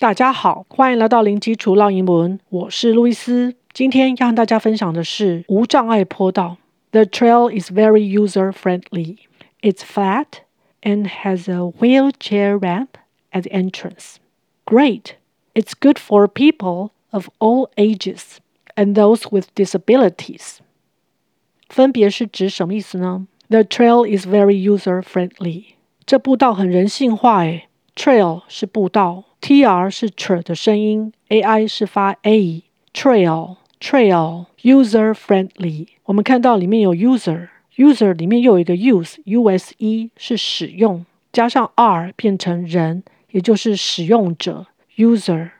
大家好，欢迎来到零基础浪英文，我是路易丝。今天要和大家分享的是无障碍坡道。The trail is very user friendly. It's flat and has a wheelchair ramp at the entrance. Great! It's good for people of all ages and those with disabilities. 分别是指什么意思呢？The trail is very user friendly. 这步道很人性化诶。Trail 是步道，T-R 是 tr 的声音，A-I 是发 A。Trail trail user friendly。我们看到里面有 user，user 里面又有一个 use，U-S-E 是使用，加上 R 变成人，也就是使用者 user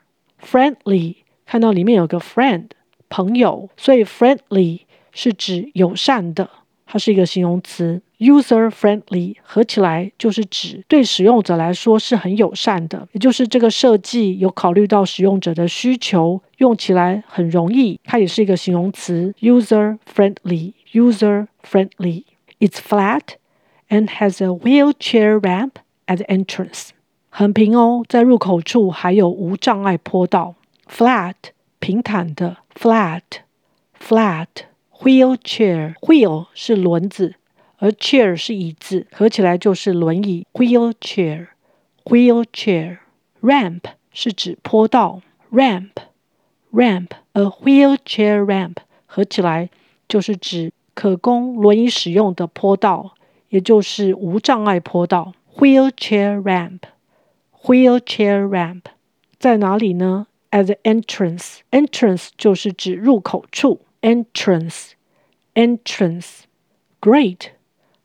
friendly。看到里面有个 friend 朋友，所以 friendly 是指友善的，它是一个形容词。User friendly 合起来就是指对使用者来说是很友善的，也就是这个设计有考虑到使用者的需求，用起来很容易。它也是一个形容词，user friendly，user friendly。It's flat and has a wheelchair ramp at the entrance。很平哦，在入口处还有无障碍坡道。Flat 平坦的，flat，flat。Wheelchair wheel 是轮子。 而 chair 是椅子，合起来就是轮椅。wheelchair wheelchair ramp 是指坡道。ramp ramp a wheelchair ramp 合起来就是指可供轮椅使用的坡道，也就是无障碍坡道。wheelchair ramp wheelchair ramp 在哪里呢？at the entrance entrance 就是指入口处。entrance entrance great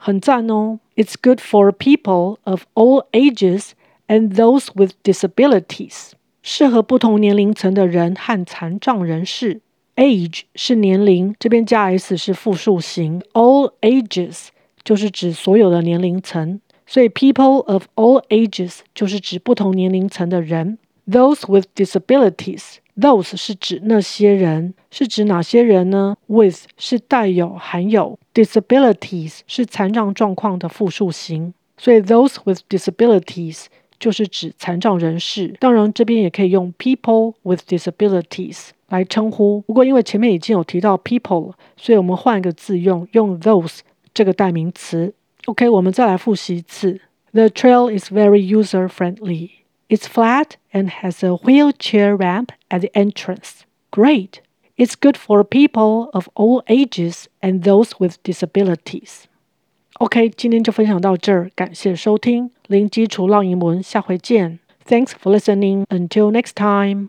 很赞哦！It's good for people of all ages and those with disabilities，适合不同年龄层的人和残障人士。Age 是年龄，这边加 s 是复数形。All ages 就是指所有的年龄层，所以 people of all ages 就是指不同年龄层的人。Those with disabilities。 Those 是指那些人，是指哪些人呢？With 是带有、含有，disabilities 是残障状况的复数形，所以 those with disabilities 就是指残障人士。当然，这边也可以用 people with disabilities 来称呼。不过，因为前面已经有提到 people，所以我们换一个字用，用 those 这个代名词。OK，我们再来复习一次。The trail is very user friendly. It's flat and has a wheelchair ramp at the entrance. Great! It's good for people of all ages and those with disabilities. OK，今天就分享到这儿，感谢收听零基础绕英文，下回见。Thanks for listening. Until next time.